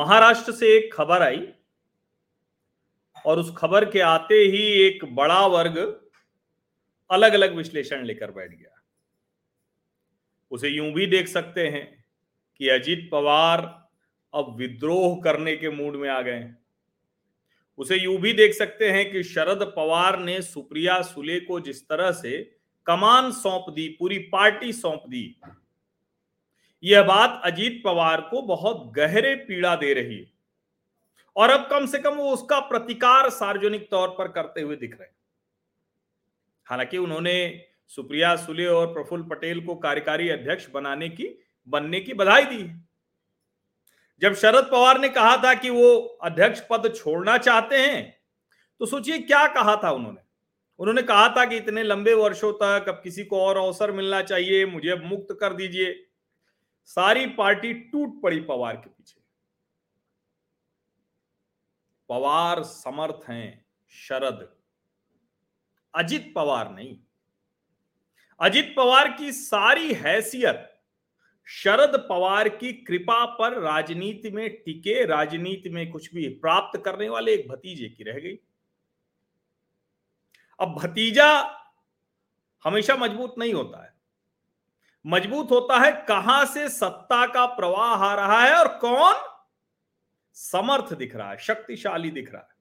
महाराष्ट्र से एक खबर आई और उस खबर के आते ही एक बड़ा वर्ग अलग अलग विश्लेषण लेकर बैठ गया। उसे यूँ भी देख सकते हैं कि अजीत पवार अब विद्रोह करने के मूड में आ गए उसे यूँ भी देख सकते हैं कि शरद पवार ने सुप्रिया सुले को जिस तरह से कमान सौंप दी, पूरी पार्टी सौंप दी यह बात अजीत पवार को बहुत गहरे पीड़ा दे रही है। और अब कम से कम वो उसका प्रतिकार सार्वजनिक तौर पर करते हुए दिख रहे हैं। हालाँकि उन्होंने सुप्रिया सुले और प्रफुल्ल पटेल को कार्यकारी अध्यक्ष बनाने की, बनने की बधाई दी जब शरद पवार ने कहा था कि वो अध्यक्ष पद छोड़ना चाहते हैं तो सोचिए क्या कहा था उन्होंने। उन्होंने कहा था कि इतने लंबे वर्षों तक अब किसी को और अवसर मिलना चाहिए, मुझे मुक्त कर दीजिए। सारी पार्टी टूट पड़ी पवार के पीछे। पवार समर्थ हैं, शरद। अजित पवार नहीं। अजित पवार की सारी हैसियत शरद पवार की कृपा पर राजनीति में टिके, राजनीति में कुछ भी प्राप्त करने वाले एक भतीजे की रह गई। अब भतीजा हमेशा मज़बूत नहीं होता है। मज़बूत होता है, कहाँ से सत्ता का प्रवाह आ रहा है और कौन समर्थ दिख रहा है, शक्तिशाली दिख रहा है।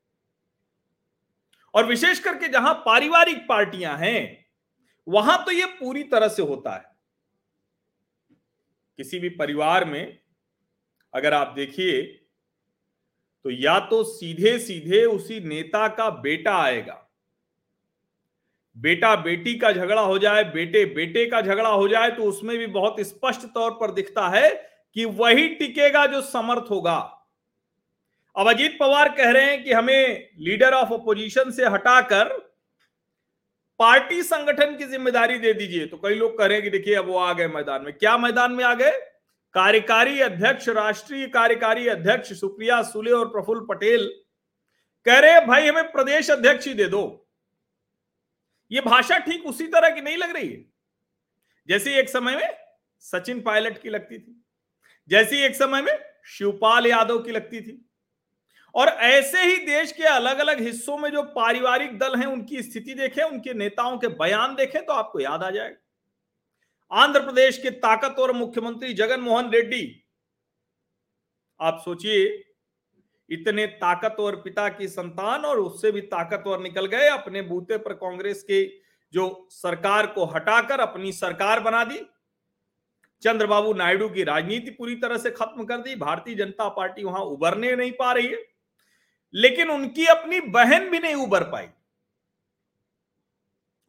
और विशेष करके जहाँ पारिवारिक पार्टियाँ हैं, वहाँ तो यह पूरी तरह से होता है। किसी भी परिवार में अगर आप देखिए तो या तो सीधे सीधे उसी नेता का बेटा आएगा बेटा बेटी का झगड़ा हो जाए बेटे बेटे का झगड़ा हो जाए तो उसमें भी बहुत स्पष्ट तौर पर दिखता है कि वही टिकेगा जो समर्थ होगा। अब अजीत पवार कह रहे हैं कि हमें लीडर ऑफ़ अपोजिशन से हटाकर पार्टी संगठन की ज़िम्मेदारी दे दीजिए। तो कई लोग कह रहे हैं कि देखिए, अब वो आ गए मैदान में। क्या मैदान में आ गए? कार्यकारी अध्यक्ष, राष्ट्रीय कार्यकारी अध्यक्ष सुप्रिया सुले और प्रफुल्ल पटेल कह रहे भाई, हमें प्रदेश अध्यक्ष ही दे दो। ये भाषा ठीक उसी तरह की नहीं लग रही। है जैसे एक समय में सचिन पायलट की लगती थी, जैसी एक समय में शिवपाल यादव की लगती थी। और ऐसे ही देश के अलग अलग हिस्सों में जो पारिवारिक दल हैं, उनकी स्थिति देखें, उनके नेताओं के बयान देखें तो आपको याद आ जाएगा। आंध्र प्रदेश के ताकतवर मुख्यमंत्री जगन मोहन रेड्डी, आप सोचिए इतने ताकतवर पिता की संतान और उससे भी ताकतवर निकल गए। अपने बूते पर कांग्रेस के जो सरकार को हटाकर अपनी सरकार बना दी। चंद्रबाबू नायडू की राजनीति पूरी तरह से खत्म कर दी। भारतीय जनता पार्टी वहाँ उभरने नहीं पा रही है। लेकिन उनकी अपनी बहन भी नहीं उभर पाई।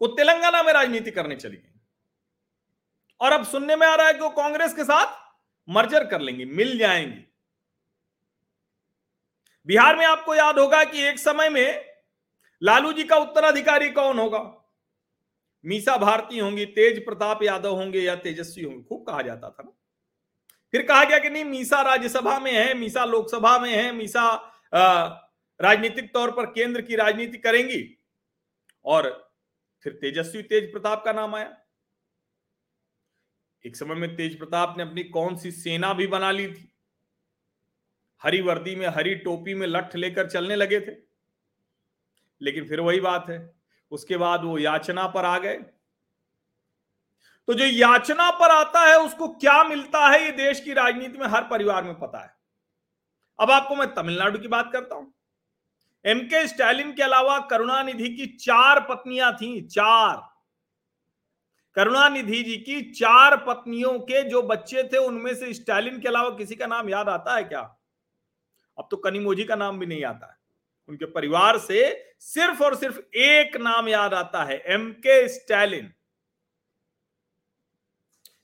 वो तेलंगाना में राजनीति करने चली गई। और अब सुनने में आ रहा है कि वो कांग्रेस के साथ मर्जर कर लेंगी, मिल जाएँगी। बिहार में आपको याद होगा कि एक समय में लालू जी का उत्तराधिकारी कौन होगा? मीसा भारती होंगी, तेज प्रताप यादव होंगे या तेजस्वी होंगे, खूब कहा जाता था ना। फिर कहा गया कि नहीं, मीसा राज्यसभा में है, मीसा लोकसभा में है, मीसा राजनीतिक तौर पर केंद्र की राजनीति करेंगी और फिर तेजस्वी, तेज प्रताप का नाम आया। एक समय में तेज प्रताप ने अपनी कौन सी सेना भी बना ली थी? हरी वर्दी में, हरी टोपी में लठ लेकर चलने लगे थे। लेकिन फिर वही बात है, उसके बाद वो याचना पर आ गए। तो जो याचना पर आता है, उसको क्या मिलता है, ये देश की राजनीति में हर परिवार में पता है। अब आपको मैं तमिलनाडु की बात करता हूँ। एम के स्टालिन के अलावा करुणानिधि की चार पत्नियाँ थी, चार। करुणानिधि जी की चार पत्नियों के जो बच्चे थे, उनमें से स्टालिन के अलावा किसी का नाम याद आता है क्या? अब तो कनीमोजी का नाम भी नहीं आता उनके परिवार से सिर्फ़ और सिर्फ़ एक नाम याद आता है एम के स्टैलिन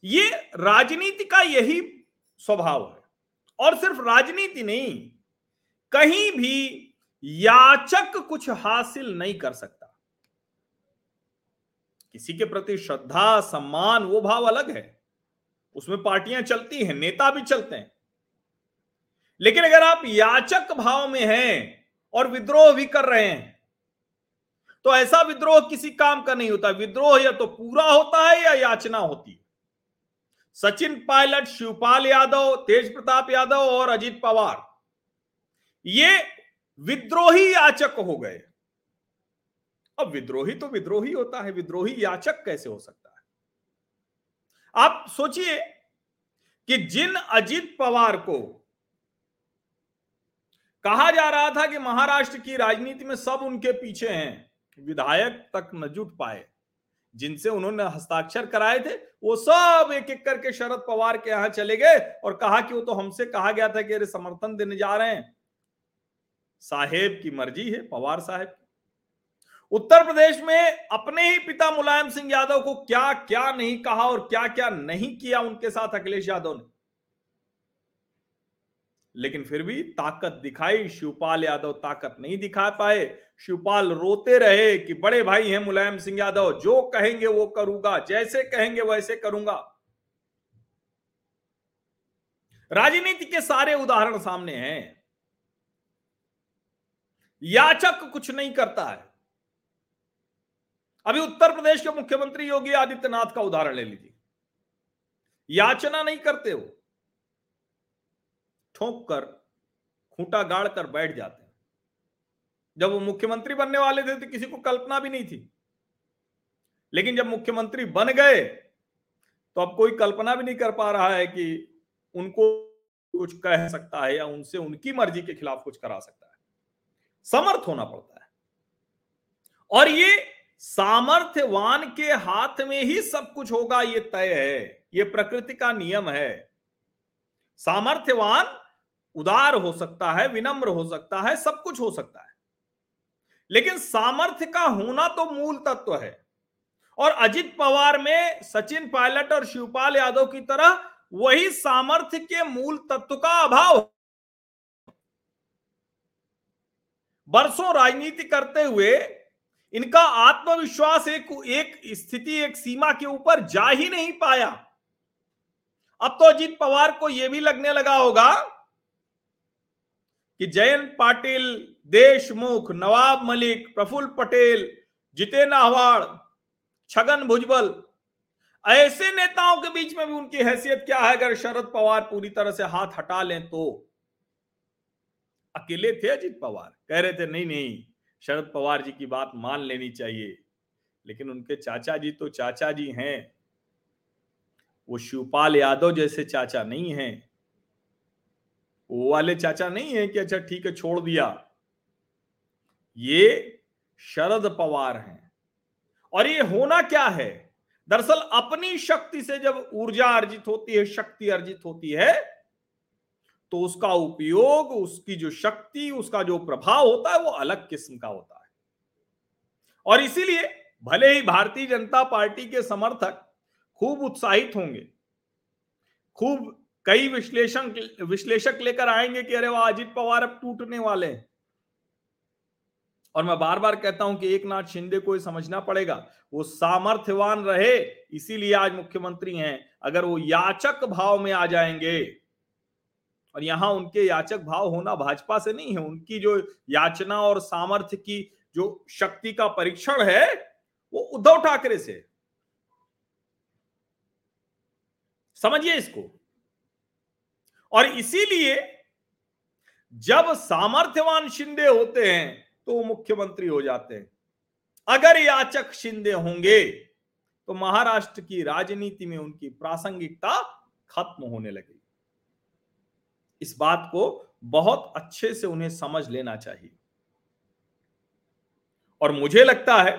ये राजनीति का यही स्वभाव है। और सिर्फ़ राजनीति नहीं, कहीं भी याचक कुछ हासिल नहीं कर सकता। किसी के प्रति श्रद्धा, सम्मान, वो भाव अलग है। उसमें पार्टियाँ चलती हैं, नेता भी चलते हैं। लेकिन अगर आप याचक भाव में हैं और विद्रोह भी कर रहे हैं तो ऐसा विद्रोह किसी काम का नहीं होता। विद्रोह या तो पूरा होता है या याचना होती है। सचिन पायलट, शिवपाल यादव, तेज प्रताप यादव और अजीत पवार, ये विद्रोही याचक हो गए। अब विद्रोही तो विद्रोही होता है। विद्रोही याचक कैसे हो सकता है? आप सोचिए कि जिन अजीत पवार को कहा जा रहा था कि महाराष्ट्र की राजनीति में सब उनके पीछे हैं, विधायक तक न जुट पाए। जिनसे उन्होंने हस्ताक्षर कराए थे, वो सब एक एक करके शरद पवार के यहाँ चले गए और कहा कि वो तो हमसे कहा गया था कि अरे समर्थन देने जा रहे हैं। साहेब की मर्ज़ी है, पवार साहेब उत्तर प्रदेश में अपने ही पिता मुलायम सिंह यादव को क्या क्या नहीं कहा और क्या क्या नहीं किया उनके साथ अखिलेश यादव ने? लेकिन फिर भी ताकत दिखाई। शिवपाल यादव ताकत नहीं दिखा पाए। शिवपाल रोते रहे कि बड़े भाई हैं मुलायम सिंह यादव। जो कहेंगे वो करूँगा, जैसे कहेंगे वैसे करूँगा। राजनीति के सारे उदाहरण सामने हैं। याचक कुछ नहीं करता है। अभी उत्तर प्रदेश के मुख्यमंत्री योगी आदित्यनाथ का उदाहरण ले लीजिए। याचना नहीं करते हो ठोंक कर, खूंटा गाड़ कर बैठ जाते हैं। जब वो मुख्यमंत्री बनने वाले थे तो किसी को कल्पना भी नहीं थी। लेकिन जब मुख्यमंत्री बन गए तो अब कोई कल्पना भी नहीं कर पा रहा है कि उनको कुछ कह सकता है या उनसे उनकी मर्ज़ी के खिलाफ कुछ करा सकता है। समर्थ होना पड़ता है। और ये सामर्थ्यवान के हाथ में ही सब कुछ होगा, ये तय है। ये प्रकृति का नियम है। सामर्थ्यवान उदार हो सकता है, विनम्र हो सकता है, सब कुछ हो सकता है। लेकिन सामर्थ्य का होना तो मूल तत्व है। और अजित पवार में सचिन पायलट और शिवपाल यादव की तरह वही सामर्थ्य के मूल तत्व का अभाव बरसों राजनीति करते हुए इनका आत्मविश्वास एक एक स्थिति, एक सीमा के ऊपर जा ही नहीं पाया। अब तो अजीत पवार को यह भी लगने लगा होगा कि जयंत पाटिल, देशमुख, नवाब मलिक, प्रफुल्ल पटेल, जितेंद्र आहवाड़, छगन भुजबल, ऐसे नेताओं के बीच में भी उनकी हैसियत क्या है? अगर शरद पवार पूरी तरह से हाथ हटा लें तो? अकेले थे अजीत पवार। कह रहे थे, नहीं नहीं, शरद पवार जी की बात मान लेनी चाहिए। लेकिन उनके चाचा जी तो चाचा जी हैं। वो शिवपाल यादव जैसे चाचा नहीं हैं। वो वाले चाचा नहीं है कि अच्छा ठीक है, छोड़ दिया। ये शरद पवार हैं। और ये होना क्या है? दरअसल अपनी शक्ति से जब ऊर्जा अर्जित होती है, शक्ति अर्जित होती है तो उसका उपयोग, उसकी जो शक्ति, उसका जो प्रभाव होता है, वो अलग किस्म का होता है। और इसीलिए भले ही भारतीय जनता पार्टी के समर्थक खूब उत्साहित होंगे, खूब कई विश्लेषण विश्लेषक लेकर आएँगे कि अरे वह अजित पवार अब टूटने वाले हैं। और मैं बार बार कहता हूँ कि एक नाथ शिंदे को समझना पड़ेगा, वो सामर्थ्यवान रहे, इसीलिए आज मुख्यमंत्री हैं। अगर वो याचक भाव में आ जाएँगे, और यहाँ उनके याचक भाव होना भाजपा से नहीं है, उनकी जो याचना और सामर्थ्य की जो शक्ति का परीक्षण है, वो उद्धव ठाकरे से समझिए इसको। और इसीलिए जब सामर्थ्यवान शिंदे होते हैं तो वो मुख्यमंत्री हो जाते हैं। अगर याचक शिंदे होंगे तो महाराष्ट्र की राजनीति में उनकी प्रासंगिकता खत्म होने लगेगी। इस बात को बहुत अच्छे से उन्हें समझ लेना चाहिए। और मुझे लगता है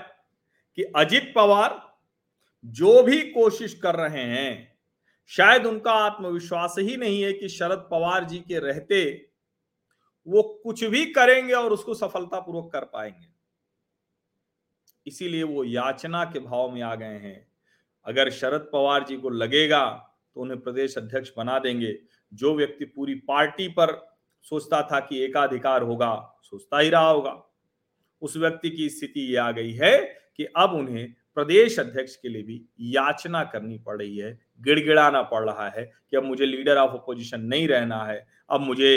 कि अजित पवार जो भी कोशिश कर रहे हैं शायद उनका आत्मविश्वास ही नहीं है कि शरद पवार जी के रहते वो कुछ भी करेंगे और उसको सफलतापूर्वक कर पाएँगे। इसीलिए वो याचना के भाव में आ गए हैं। अगर शरद पवार जी को लगेगा तो उन्हें प्रदेश अध्यक्ष बना देंगे। जो व्यक्ति पूरी पार्टी पर सोचता था कि एकाधिकार होगा, सोचता ही रहा होगा। उस व्यक्ति की स्थिति ये आ गई है कि अब उन्हें प्रदेश अध्यक्ष के लिए भी याचना करनी पड़ रही है, गिड़गिड़ाना पड़ रहा है कि अब मुझे लीडर ऑफ़ अपोजिशन नहीं रहना है। अब मुझे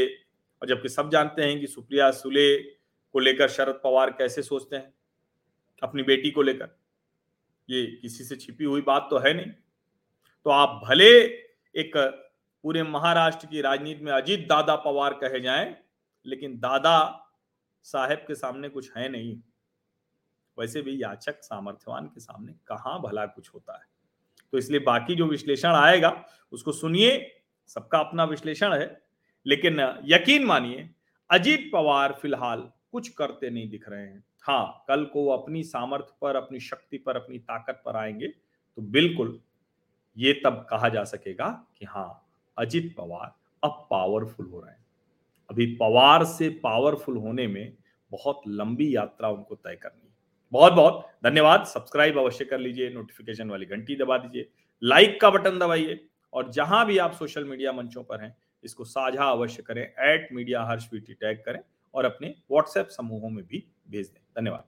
और जबकि सब जानते हैं कि सुप्रिया सुले को लेकर शरद पवार कैसे सोचते हैं, अपनी बेटी को लेकर। ये किसी से छिपी हुई बात तो है नहीं। तो आप भले एक पूरे महाराष्ट्र की राजनीति में अजीत दादा पवार कहे जाएँ, लेकिन दादा साहेब के सामने कुछ है नहीं। वैसे भी याचक सामर्थ्यवान के सामने कहाँ भला कुछ होता है? तो इसलिए बाकी जो विश्लेषण आएगा, उसको सुनिए, सबका अपना विश्लेषण है, लेकिन यकीन मानिए, अजीत पवार फ़िलहाल कुछ करते नहीं दिख रहे हैं। हाँ कल को अपनी सामर्थ्य पर, अपनी शक्ति पर, अपनी ताकत पर आएँगे तो बिल्कुल ये तब कहा जा सकेगा कि हाँ अजित पवार अब पावरफुल हो रहे हैं। अभी पवार से पावरफुल होने में बहुत लंबी यात्रा उनको तय करनी बहुत बहुत धन्यवाद। सब्सक्राइब अवश्य कर लीजिए नोटिफिकेशन वाली घंटी दबा दीजिए लाइक का बटन दबाइए और जहाँ भी आप सोशल मीडिया मंचों पर हैं, इसको साझा अवश्य करें एट मीडिया हर्ष टैग करें और अपने व्हाट्सएप समूहों में भी भेज दें। धन्यवाद।